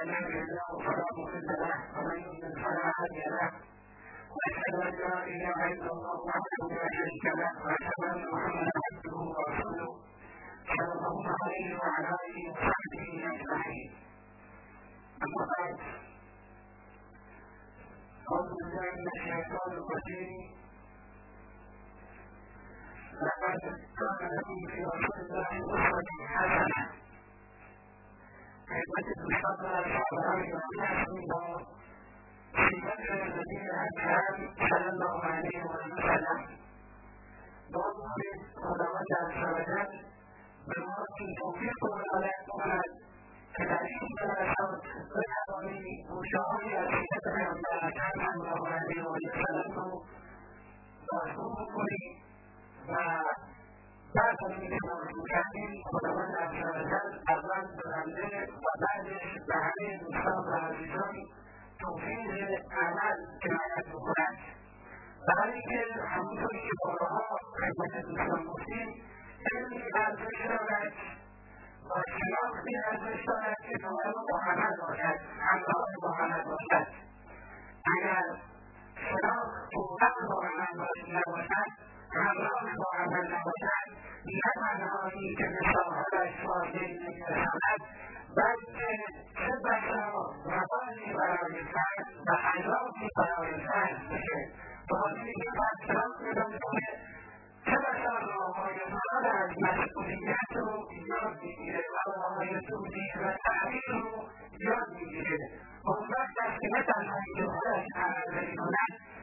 ومن يدعو فلا مضل له ومن يضلل فلا هادي له واشهد ان لا اله الا الله وحده لا شريك له واشهد ان محمدا عبده ورسوله صلى الله عليه وعلى اله وصحبه اجمعين اما بعد اعوذ بالله من الشيطان الرجيم لقد كان لكم في رسول الله أسوة حسنة و بعد از این اعلام کردیم اول به بنده و بعدش به همه دوستان و عزیزان توفیق عمل عنایت بکند برای که همونطور که بارها خدمت دوستان گفتیم علم ارزش دارد و شناخت و دارد که نوعه با عمل باشد با عمل باشد اگر شناخت و عمل همراه با عمل نباشد نه تنها اینکه مثالهایش فاضل نمیرساند بلکه چه بسا روانی برای فرد و حیاتی برای فرد بشه بازی که پیدا میکنه چه بسا راههای فرار از مسئولیت رو یاد میگیره و راههای توضیح و تغییر رو یاد میگیره اون وقت است که نه تنها ایدههایش عمل نمیکند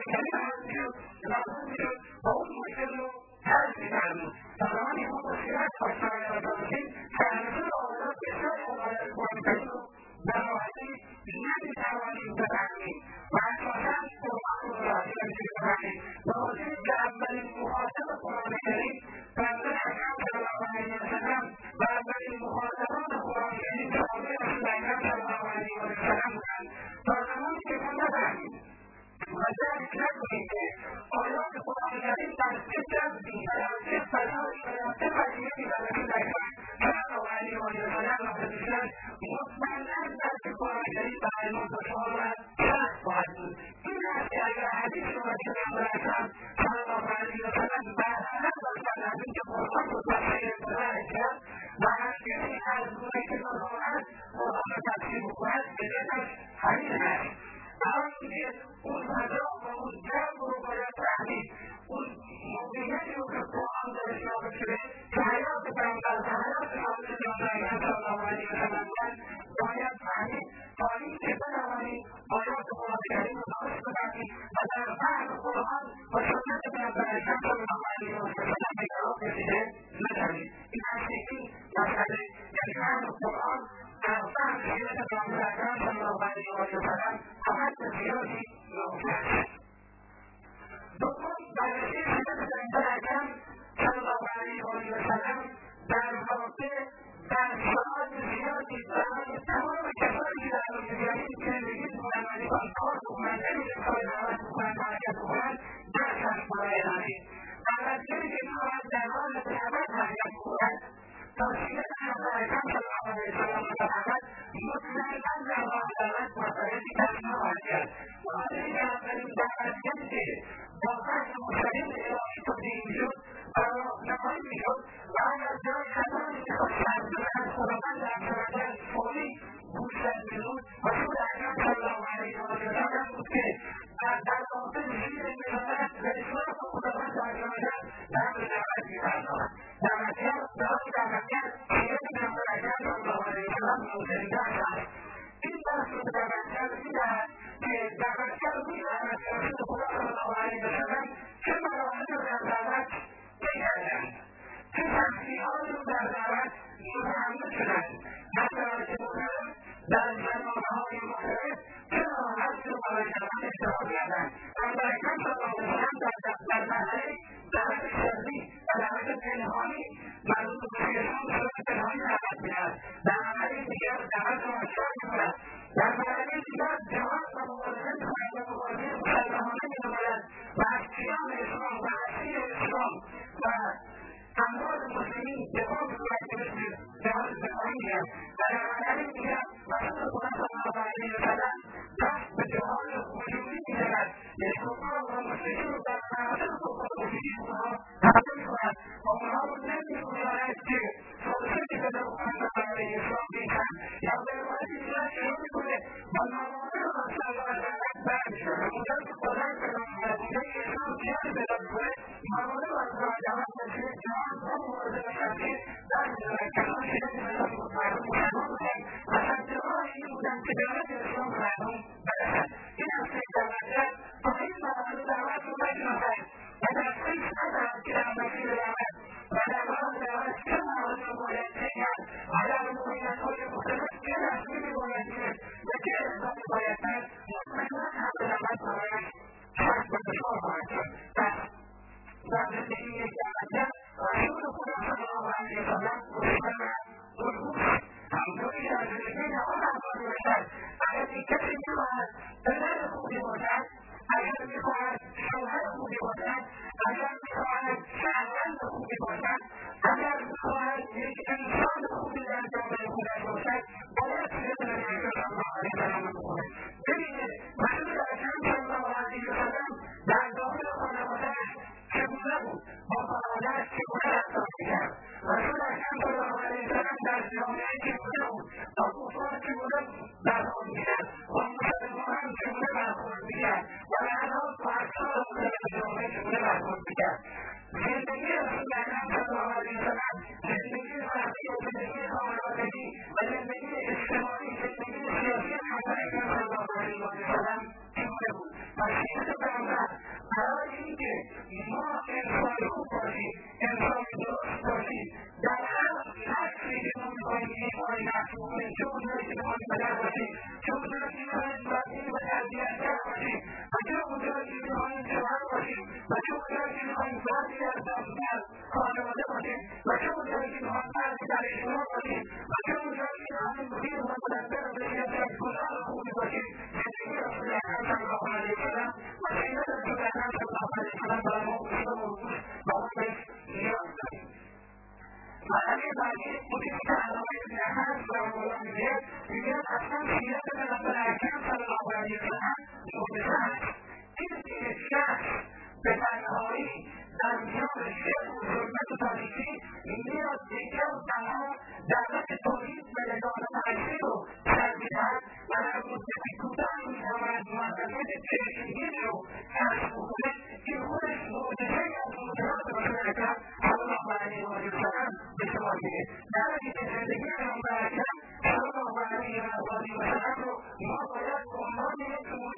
Thank you. doesn't I have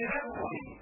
you have a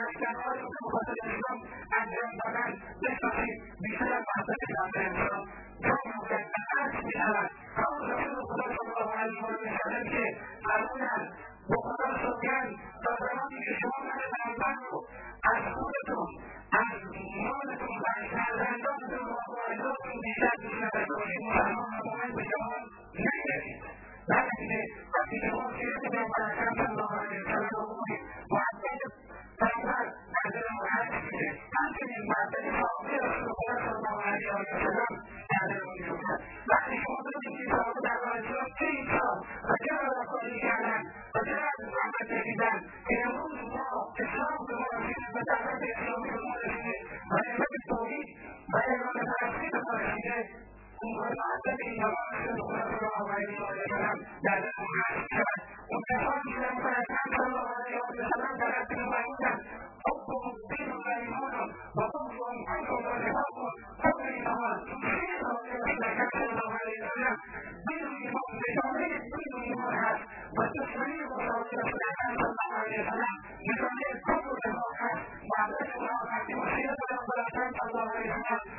আজকাল একজন বিশাল ভাষাতে যাবেন আজ বিশাল সদস্যে আপনার বক্তার সজ্ঞান তথাপি সমাধানে দাম পাবো আর মূলত আর বিশাল বিশাল النبي صلى الله عليه وسلم بعد المعاشرة وكثير لما كان الله عليه وسلم بلد المدينة حبه الدين ميمونه وحبه عنه ولحبه قبل النهار حين رسول الله عليه وسلم بتمرير كل المرأة وتشريع رسول الله صلى الله عليه وسلم بتمرير كل المرأة وعلى الشرع وحياة رسول الله صلى الله عليه وسلم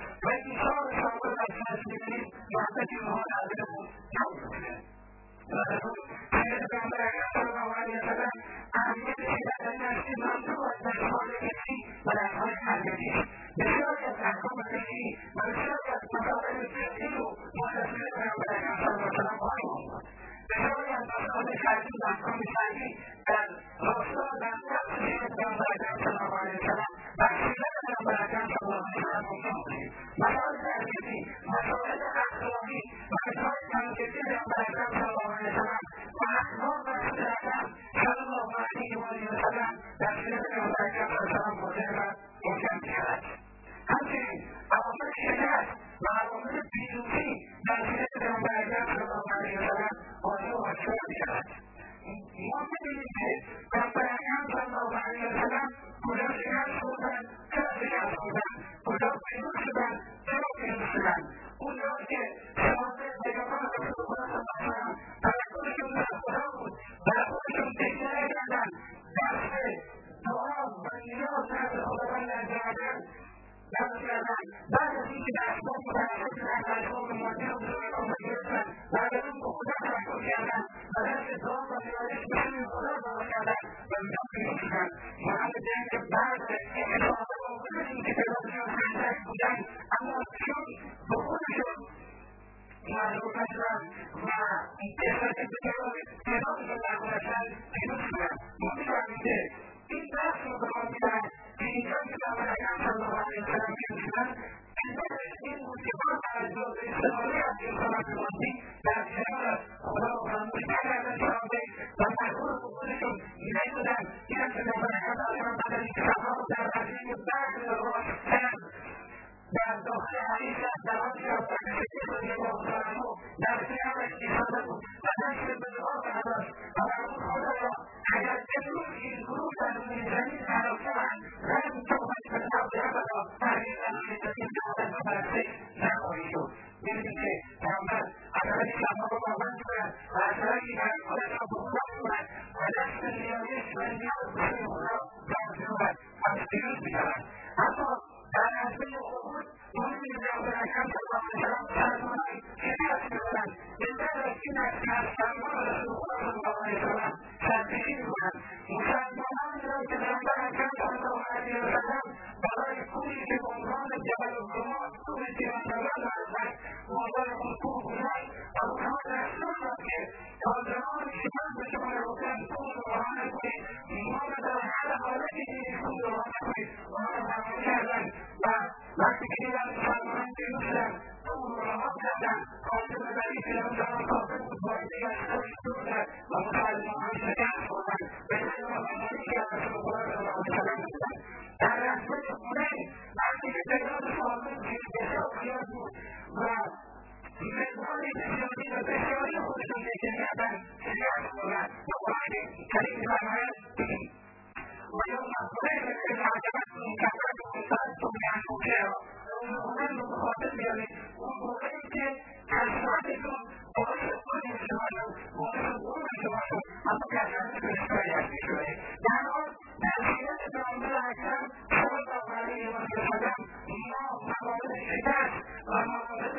الأحد وما قبل الحجاب وما قبل الحجاب وما قبل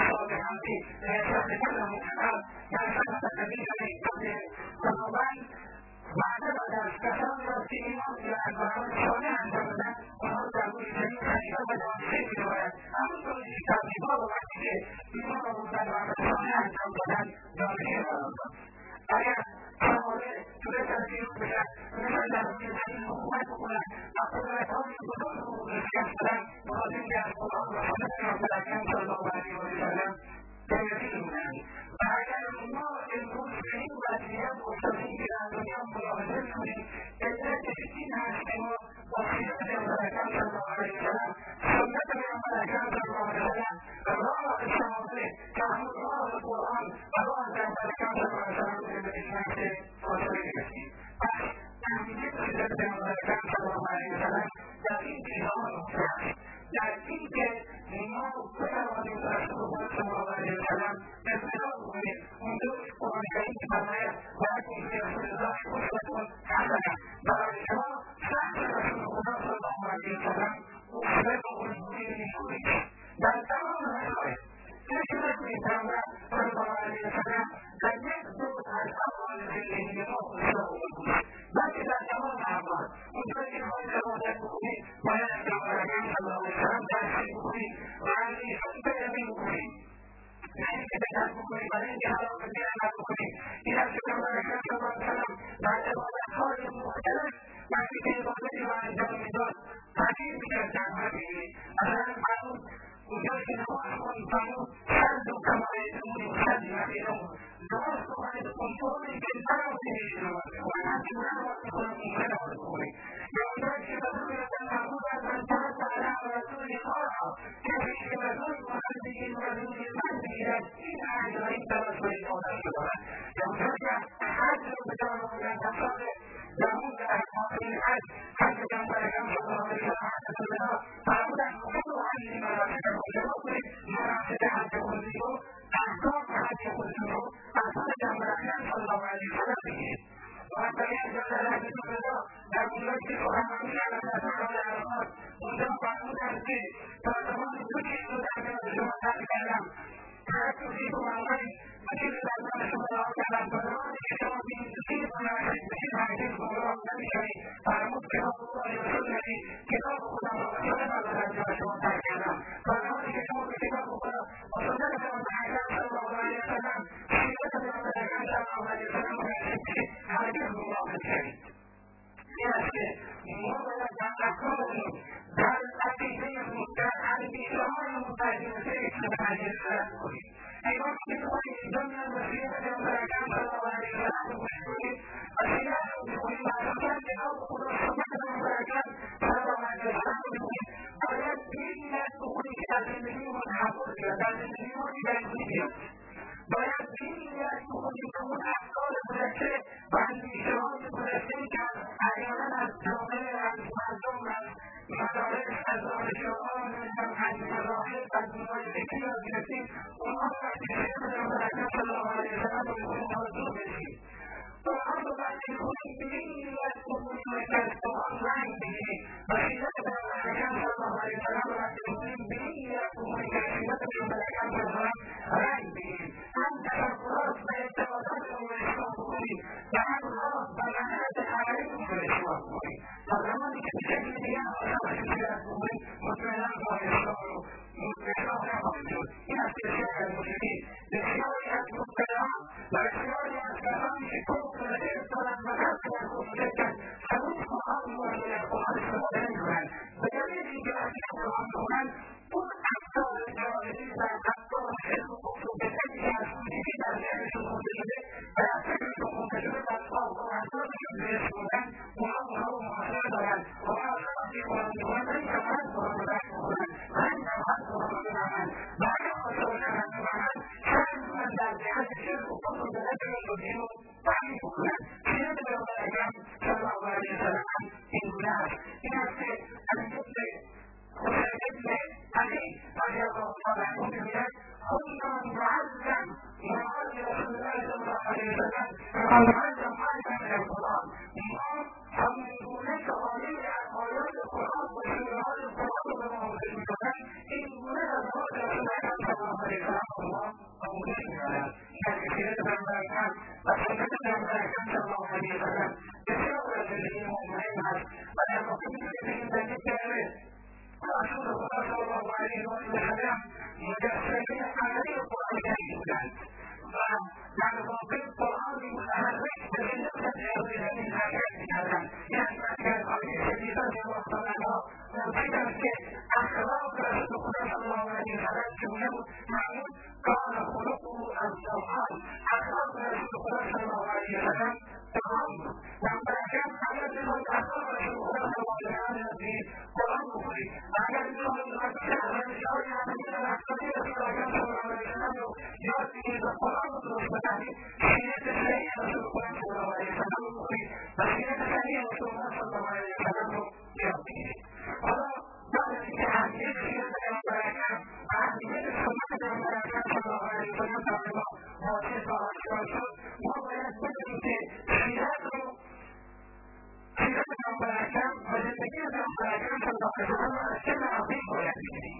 talked about Marquez's structure. One last thing that he did, she doesn't, she doesn't come back up, but if they do come back up, sometimes there are a similar people actually.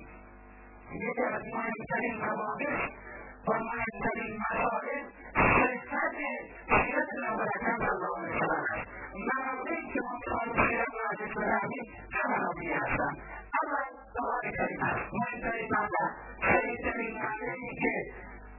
You get a mind studying from all this, or mind studying my heart is, but it's not that she doesn't know what I come from all this life. Not only do I try to share my life without me, I want to be outside. I like the life of God, mind studying my life, studying my life,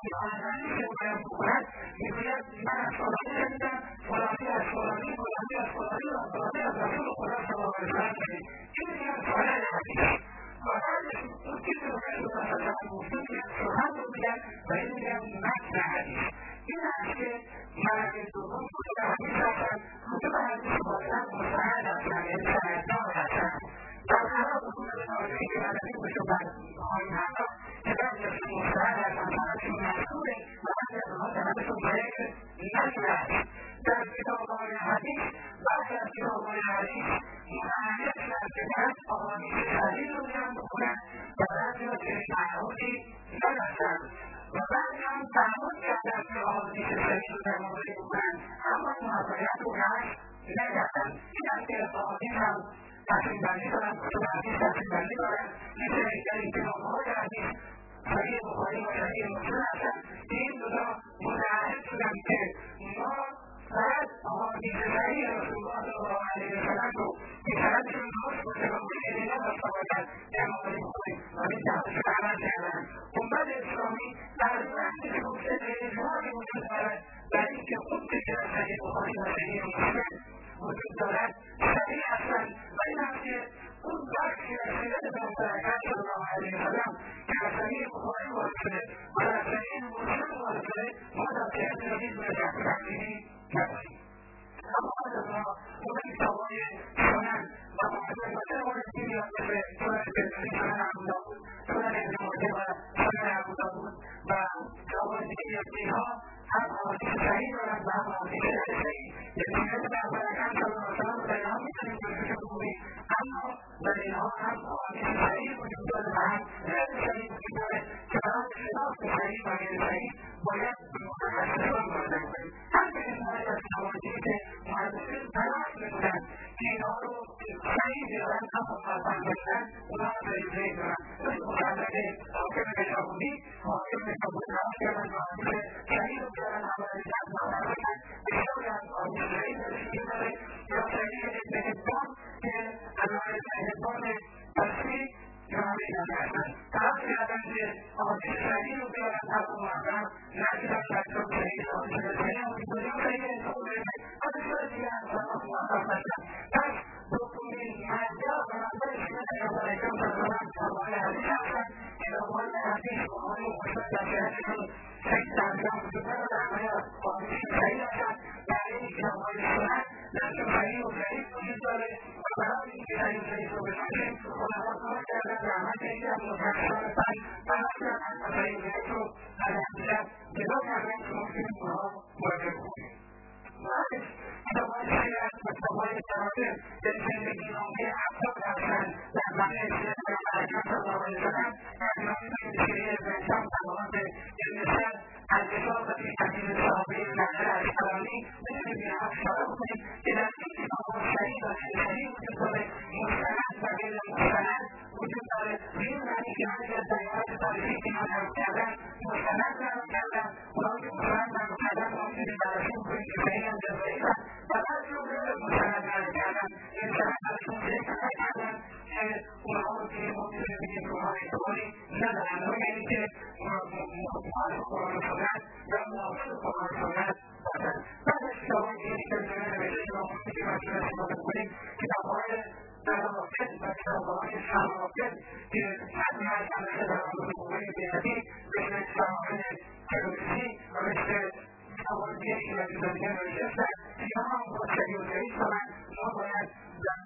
في عالم ولا مقولات بقياس بمعنى الشرعية جدا ولا فيها الشرعية ولا فيها الشرعية ต้องมาสนัะสนทุกนะที่ได้จากกัน that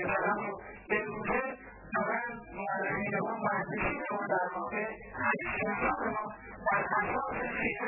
Thank you.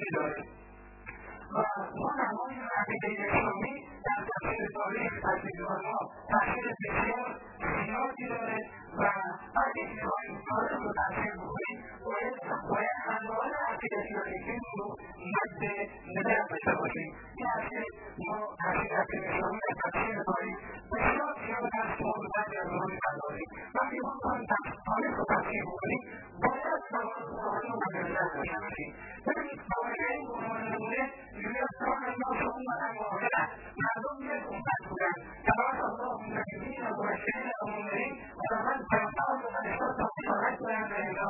you know, I got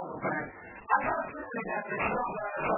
something at the shop.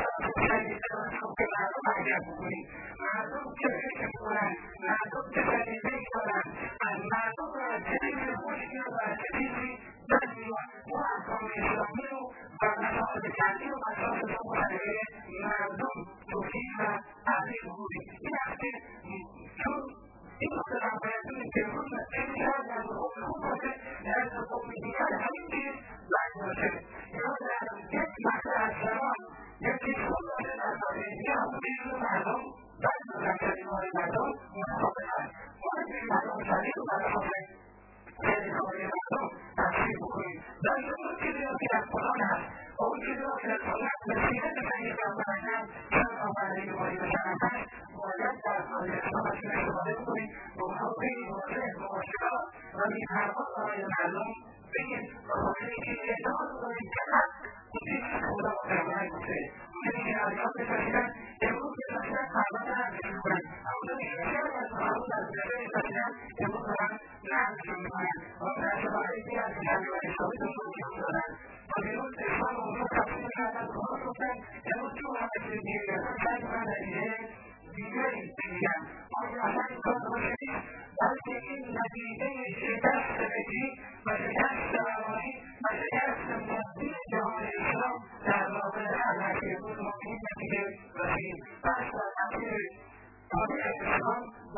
يكفري مع ضد الفكر الفلاني مع ضد هذه